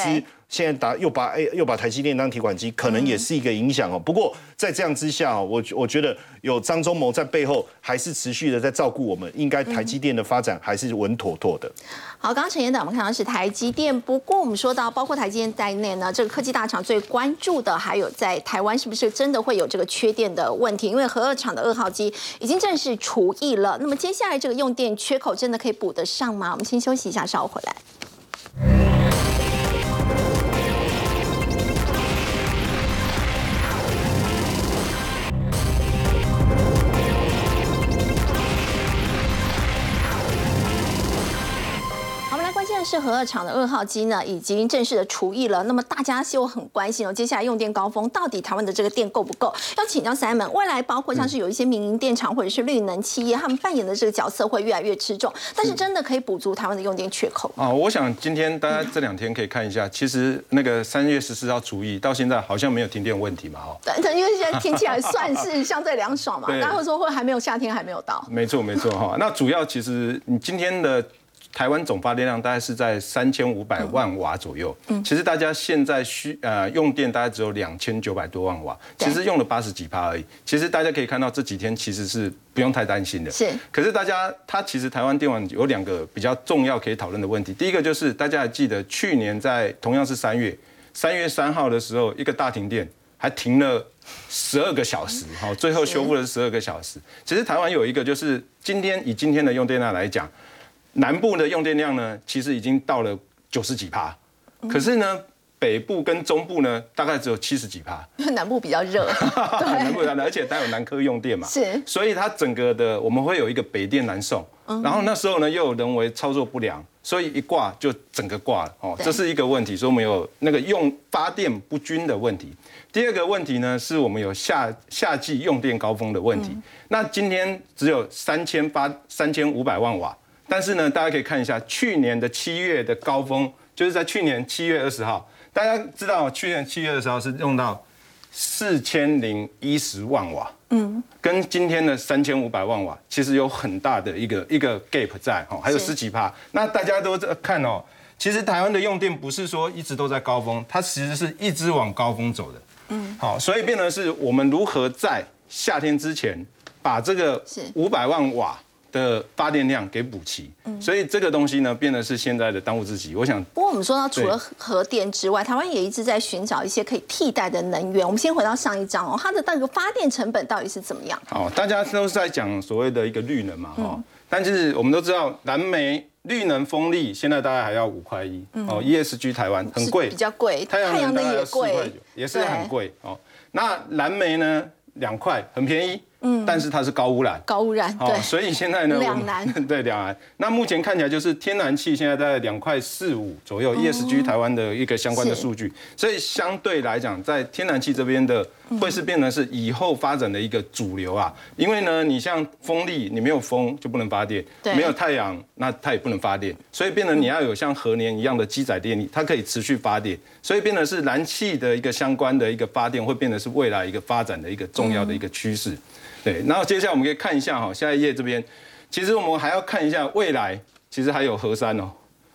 现在打又把 A 又把台积电当提款机，可能也是一个影响哦。不过在这样之下，我我觉得有张忠谋在背后，还是持续的在照顾我们，应该台积电的发展还是稳妥妥的。好，刚刚陈院长我们看到是台积电，不过我们说到包括台积电在内呢，这个科技大厂最关注的还有在台湾是不是真的会有这个缺电的问题？因为核二厂的二号机已经正式除役了，那么接下来这个用电缺口真的可以补得上吗？我们先休息一下，稍后回来。是核二厂的二号机呢，已经正式的除役了。那么大家就很关心哦，接下来用电高峰到底台湾的这个电够不够？要请教 Simon，，未来包括像是有一些民营电厂或者是绿能企业，他们扮演的这个角色会越来越吃重。但是真的可以补足台湾的用电缺口啊？我想今天大家这两天可以看一下，其实那个三月十四号除役到现在好像没有停电问题嘛？哦，对，因为现在天气还算是 相对凉爽嘛，大家会说会还没有夏天还没有到。没错没错哈，那主要其实你今天的。台湾总发电量大概是在三千五百万瓦左右。嗯，其实大家现在需呃用电大概只有两千九百多万瓦，其实用了八十几帕而已。其实大家可以看到这几天其实是不用太担心的。是。可是大家，它其实台湾电网有两个比较重要可以讨论的问题。第一个就是大家还记得去年在同样是三月三月三号的时候，一个大停电还停了十二个小时，好，最后修复了十二个小时。其实台湾有一个就是今天以今天的用电量来讲。南部的用电量呢，其实已经到了九十几帕，可是呢，北部跟中部呢，大概只有七十几帕。因为南部比较热，南部热而且它有南科用电嘛，是，所以它整个的我们会有一个北电南送，然后那时候呢又有人为操作不良，所以一挂就整个挂了。哦，这是一个问题，所以我们有那个用发电不均的问题。第二个问题呢，是我们有夏夏季用电高峰的问题。那今天只有三千八三千五百万瓦。但是呢，大家可以看一下去年的七月的高峰，就是在去年七月二十号。大家知道，去年七月二十号是用到四千零一十万瓦，嗯，跟今天的三千五百万瓦，其实有很大的一个一个 gap 在哦，还有十几帕。那大家都在看哦，其实台湾的用电不是说一直都在高峰，它其实是一直往高峰走的，嗯，好，所以变得是我们如何在夏天之前把这个五百万瓦。的发电量给补齐，所以这个东西呢，变得是现在的当务之急。我想，不过我们说到除了核电之外，台湾也一直在寻找一些可以替代的能源。我们先回到上一章哦，它的那个发电成本到底是怎么样？好，大家都是在讲所谓的一个绿能嘛，哈，但是我们都知道，蓝煤、绿能、风力现在大概还要五块一哦，ESG 台湾很贵，比较贵，太阳能也贵，也是很贵哦。那蓝煤呢，两块很便宜。嗯，但是它是高污染，高污染，对，所以现在呢，两难，对两难。那目前看起来就是天然气现在在两块四五左右，ESG 台湾的一个相关的数据，所以相对来讲，在天然气这边的会是变成是以后发展的一个主流啊。因为呢，你像风力，你没有风就不能发电，没有太阳，那它也不能发电，所以变成你要有像核年一样的机载电力，它可以持续发电，所以变成是燃气的一个相关的一个发电，会变得是未来一个发展的一个重要的一个趋势。对，然后接下来我们可以看一下哈，下一页这边，其实我们还要看一下未来，其实还有核三哦，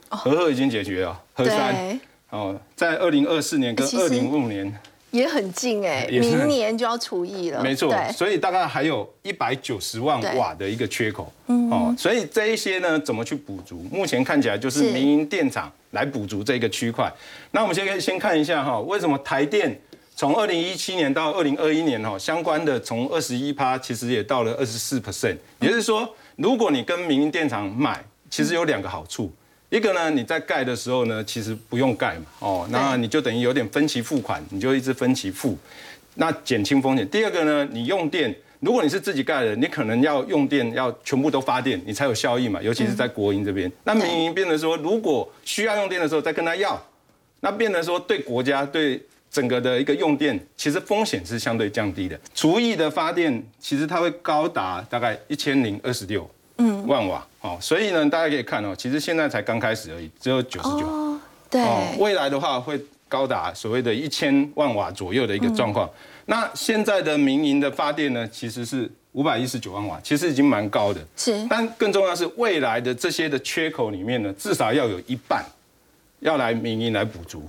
核二已经解决了，核三哦，在二零二四年跟二零五五年。也很近哎，明年就要除役了。没错，所以大概还有一百九十万瓦的一个缺口。哦，所以这一些呢，怎么去补足？目前看起来就是是。民营电厂来补足这个区块。那我们先可以先看一下哈，为什么台电从二零一七年到二零二一年哈，相关的从二十一趴，其实也到了二十四 percent。也就是说，如果你跟民营电厂买，其实有两个好处。一个呢，你在盖的时候呢，其实不用盖嘛，哦，那你就等于有点分期付款，你就一直分期付，那减轻风险。第二个呢，你用电，如果你是自己盖的，你可能要用电要全部都发电，你才有效益嘛，尤其是在国营这边。那民营变得说，如果需要用电的时候再跟他要，那变得说对国家对整个的一个用电，其实风险是相对降低的。除役的发电，其实它会高达大概一千零二十六万瓦哦，所以呢，大家可以看哦，其实现在才刚开始而已，只有九十九。哦，对，哦，未来的话会高达所谓的一千万瓦左右的一个状况。那现在的民营的发电呢，其实是五百一十九万瓦，其实已经蛮高的。是但更重要的是，未来的这些的缺口里面呢，至少要有一半要来民营来补足。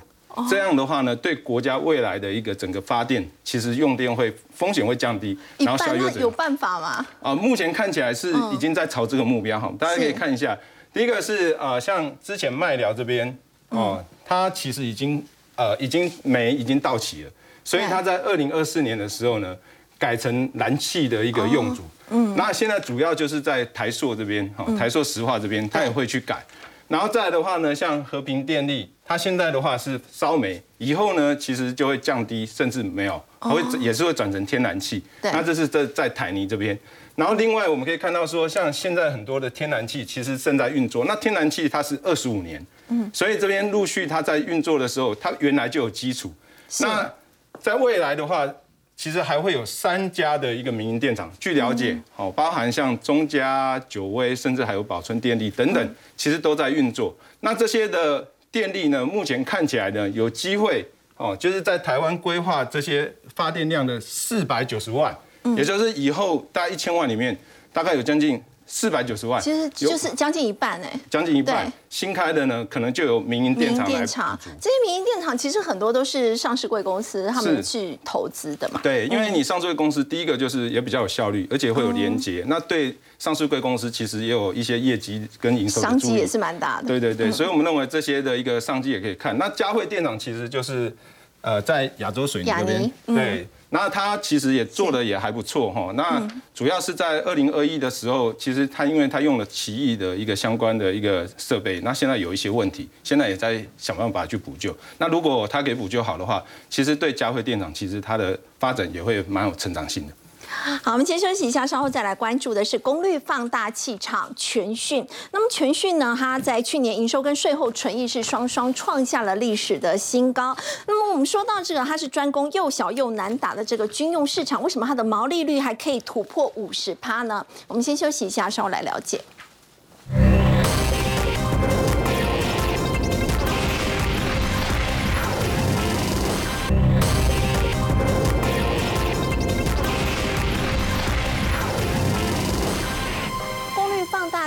这样的话呢，对国家未来的一个整个发电，其实用电会风险会降低，然后效半那有。办法吗？啊，目前看起来是已经在朝这个目标哈，大家可以看一下。第一个是呃，像之前麦寮这边哦，它其实已经呃已经煤已经到期了，所以它在二零二四年的时候呢，改成燃气的一个用主。嗯，那现在主要就是在台塑这边哈，台塑石化这边，它也会去改。然后再来的话呢，像和平电力，它现在的话是烧煤，以后呢其实就会降低，甚至没有，它会也是会转成天然气。对那这是在在台泥这边。然后另外我们可以看到说，像现在很多的天然气其实正在运作，那天然气它是二十五年，嗯，所以这边陆续它在运作的时候，它原来就有基础。那在未来的话，其实还会有三家的一个民营电厂，据了解，哦，包含像中嘉、九威，甚至还有宝春电力等等，其实都在运作。那这些的电力呢，目前看起来呢，有机会哦，就是在台湾规划这些发电量的四百九十万，也就是以后大概一千万里面，大概有将近四百九十万，其实就是将近一半哎。将近一半。新开的呢，可能就有民营电厂电厂。这些民营电厂其实很多都是上市贵公司他们去投资的嘛。对，因为你上市贵公司，第一个就是也比较有效率，而且会有连接。那对上市贵公司其实也有一些业绩跟营收商机也是蛮大的。对对对，所以我们认为这些的一个商机也可以看。那嘉惠电厂其实就是呃在亚洲水泥这边对。那他其实也做的也还不错哈。那主要是在二零二一的时候，其实他因为他用了奇异的一个相关的一个设备，那现在有一些问题，现在也在想办法去补救。那如果他给补救好的话，其实对嘉惠电厂其实它的发展也会蛮有成长性的。好，我们先休息一下，稍后再来关注的是功率放大器厂全讯。那么全讯呢，它在去年营收跟税后纯益是双双创下了历史的新高。那么我们说到这个，它是专攻又小又难打的这个军用市场，为什么它的毛利率还可以突破五十趴呢？我们先休息一下，稍后来了解。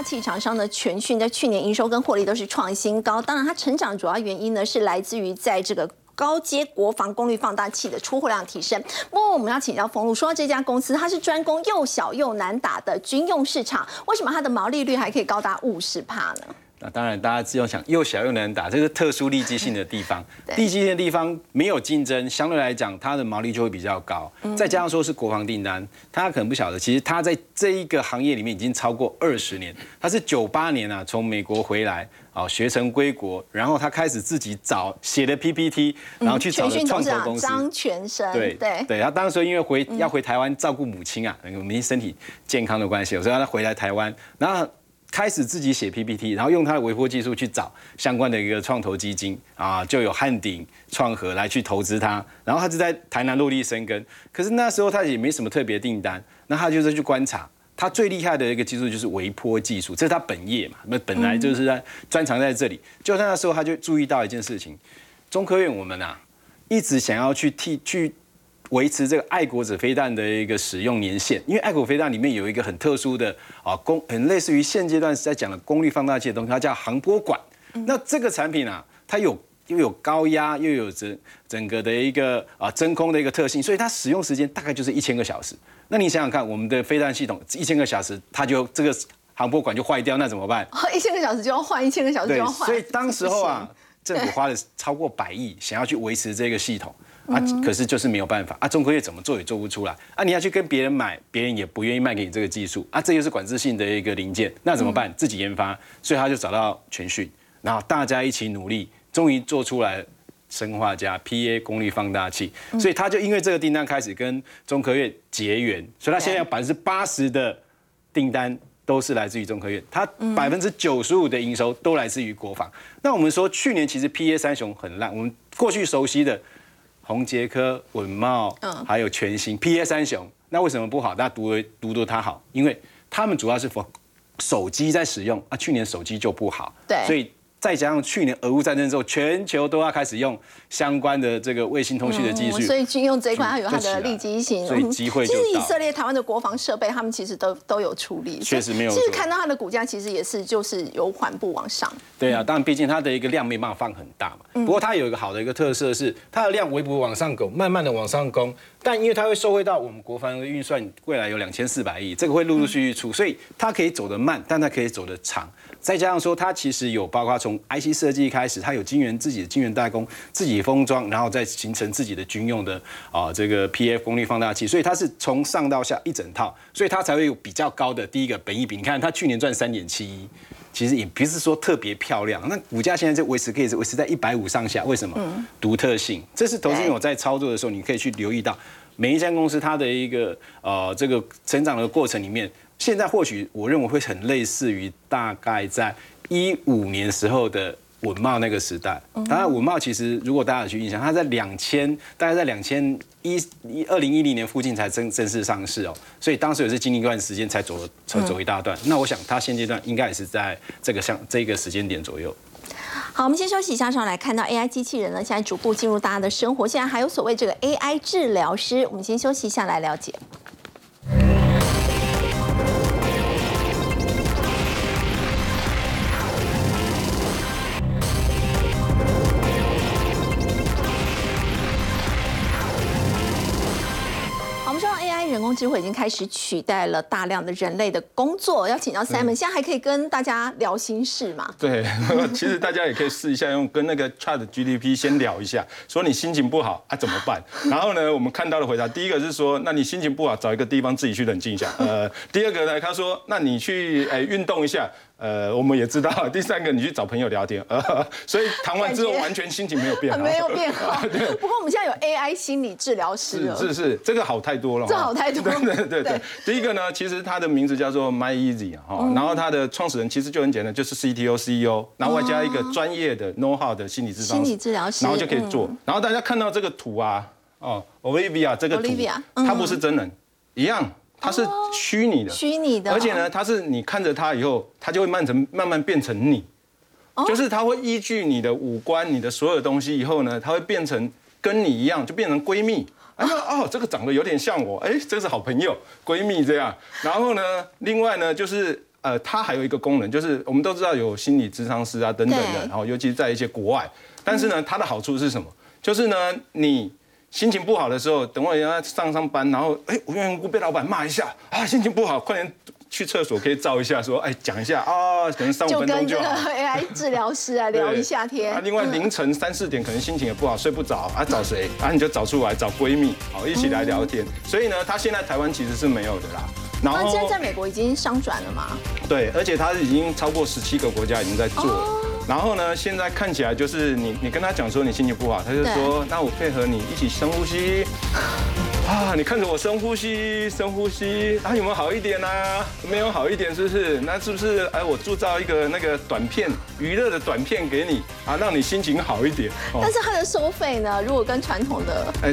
气厂商的全讯在去年营收跟获利都是创新高，当然它成长主要原因呢是来自于在这个。高阶国防功率放大器的出货量提升。不过我们要请教冯路，说到这家公司，它是专攻又小又难打的军用市场，为什么它的毛利率还可以高达五十帕呢？那当然，大家只有想又小又能打，这是特殊利基性的地方。利基性的地方没有竞争，相对来讲，它的毛利就会比较高。再加上说是国防订单，大家可能不晓得，其实他在这一个行业里面已经超过二十年。他是九八年啊从美国回来，啊学成归国，然后他开始自己找写的 PPT，然后去找了创投公司。长张全生，对对对，他当时因为回要回台湾照顾母亲啊，那个母亲身体健康的关系，所以他回来台湾，然后开始自己写 PPT，然后用他的微波技术去找相关的一个创投基金啊，就有汉鼎、创和来去投资他，然后他就在台南落地生根。可是那时候他也没什么特别订单，那他就是去观察。他最厉害的一个技术就是微波技术，这是他本业嘛，那本来就是在专长在这里。就在那时候，他就注意到一件事情，中科院我们啊，一直想要去替去维持这个爱国者飞弹的一个使用年限，因为爱国飞弹里面有一个很特殊的啊功，很类似于现阶段是在讲的功率放大器的东西，它叫航波管。那这个产品啊，它有又有高压，又有整整个的一个啊真空的一个特性，所以它使用时间大概就是一千个小时。那你想想看，我们的飞弹系统一千个小时，它就这个航波管就坏掉，那怎么办？一千个小时就要换，一千个小时就要，换。所以当时候啊，政府花了超过百亿，想要去维持这个系统。啊，嗯。可是就是没有办法啊，中科院怎么做也做不出来啊，你要去跟别人买，别人也不愿意卖给你这个技术啊，这就是管制性的一个零件，那怎么嗯。办？自己研发，所以他就找到全讯，然后大家一起努力，终于做出来生化加 PA 功率放大器，嗯。所以他就因为这个订单开始跟中科院结缘，所以他现在有百分之八十的订单都是来自于中科院，它百分之九十五的营收都来自于国防。那我们说去年其实 PA 三雄很烂，我们过去熟悉的宏杰科、稳茂，嗯还有全新 PA 三雄，那为什么不好？大家读读读它好，因为他们主要是否手机在使用啊，去年手机就不好，对所以。再加上去年俄乌战争之后，全球都要开始用相关的这个卫星通讯的技术，嗯所以军用这一块它有它的利基性，所以机会其实以色列台湾的国防设备，他们其实都都有处理，确实没有其实看到它的股价其实也是就是有缓步往上，对啊，当然，毕竟它的一个量没办法放很大嘛。不过它有一个好的一个特色是，它的量微幅往上拱，慢慢的往上攻，但因为它会受惠到我们国防的预算，未来有两千四百亿，这个会陆陆续续出，所以它可以走得慢，但它可以走得长。再加上说，它其实有包括从 IC 设计开始，它有晶圆自己的晶圆代工，自己封装，然后再形成自己的军用的啊这个 PF 功率放大器，所以它是从上到下一整套，所以它才会有比较高的第一个本益比。你看它去年赚三点七一。其实也不是说特别漂亮，那股价现在就维持可以维持在一百五上下，为什么？独特性，这是投资人我在操作的时候，你可以去留意到每一家公司它的一个呃这个成长的过程里面，现在或许我认为会很类似于大概在一五年时候的。文茂那个时代，当然文茂其实如果大家有去印象，它在两千大概在两千一一二零一零年附近才正正式上市哦，所以当时也是经历一段时间才走了才走一大段。那我想它现阶段应该也是在这个像这个时间点左右。好，我们先休息一下，上来看到 AI 机器人呢，现在逐步进入大家的生活，现在还有所谓这个 AI 治疗师，我们先休息一下来了解。好工智慧已经开始取代了大量的人类的工作，要请教 Simon，现在还可以跟大家聊心事吗？对，其实大家也可以试一下，用跟那个 Chat GDP 先聊一下，说你心情不好啊怎么办？然后呢，我们看到的回答，第一个是说，那你心情不好，找一个地方自己去冷静一下。呃，第二个呢，他说，那你去哎运动一下。呃，我们也知道。第三个，你去找朋友聊天。呃，所以谈完之后，完全心情没有变好。没有变好。不过我们现在有 AI 心理治疗师了。是是是，这个好太多了。这好太多对对对对对。第一个呢，其实它的名字叫做 My Easy 啊，哈，然后它的创始人其实就很简单，就是 CTO CEO，然后外加一个专业的 know how 的心理治疗心理治疗师然后就可以做。然后大家看到这个图啊，哦，Olivia 这个图它不是真人，一样。它是虚拟的，虚拟的而且呢，它是你看着它以后，它就会慢成慢慢变成你，就是它会依据你的五官、你的所有东西以后呢，它会变成跟你一样，就变成闺蜜。哎呀，哦，这个长得有点像我，哎，这是好朋友、闺蜜这样。然后呢，另外呢，就是呃，它还有一个功能，就是我们都知道有心理咨商师啊等等的，然后尤其在一些国外。但是呢，它的好处是什么？就是呢，你心情不好的时候，等我要上上班，然后哎，无缘无故被老板骂一下啊，心情不好，快点去厕所可以照一下，说哎讲一下啊，可能三五就分钟跟这个就好。AI 治疗师啊 聊一下天啊，。另外凌晨三四点可能心情也不好，睡不着啊，找谁啊？你就找出来，找闺蜜，好一起来聊天。所以呢，他现在台湾其实是没有的啦。然那后现在在美国已经商转了嘛？对，而且他已经超过十七个国家已经在做了。然后呢，现在看起来就是你，你跟他讲说你心情不好，他就说那我配合你一起深呼吸。啊，你看着我深呼吸，深呼吸，啊，有没有好一点啊？没有好一点，是不是？那是不是哎，我铸造一个那个短片，娱乐的短片给你啊，让你心情好一点。哦但是它的收费呢？如果跟传统的哎，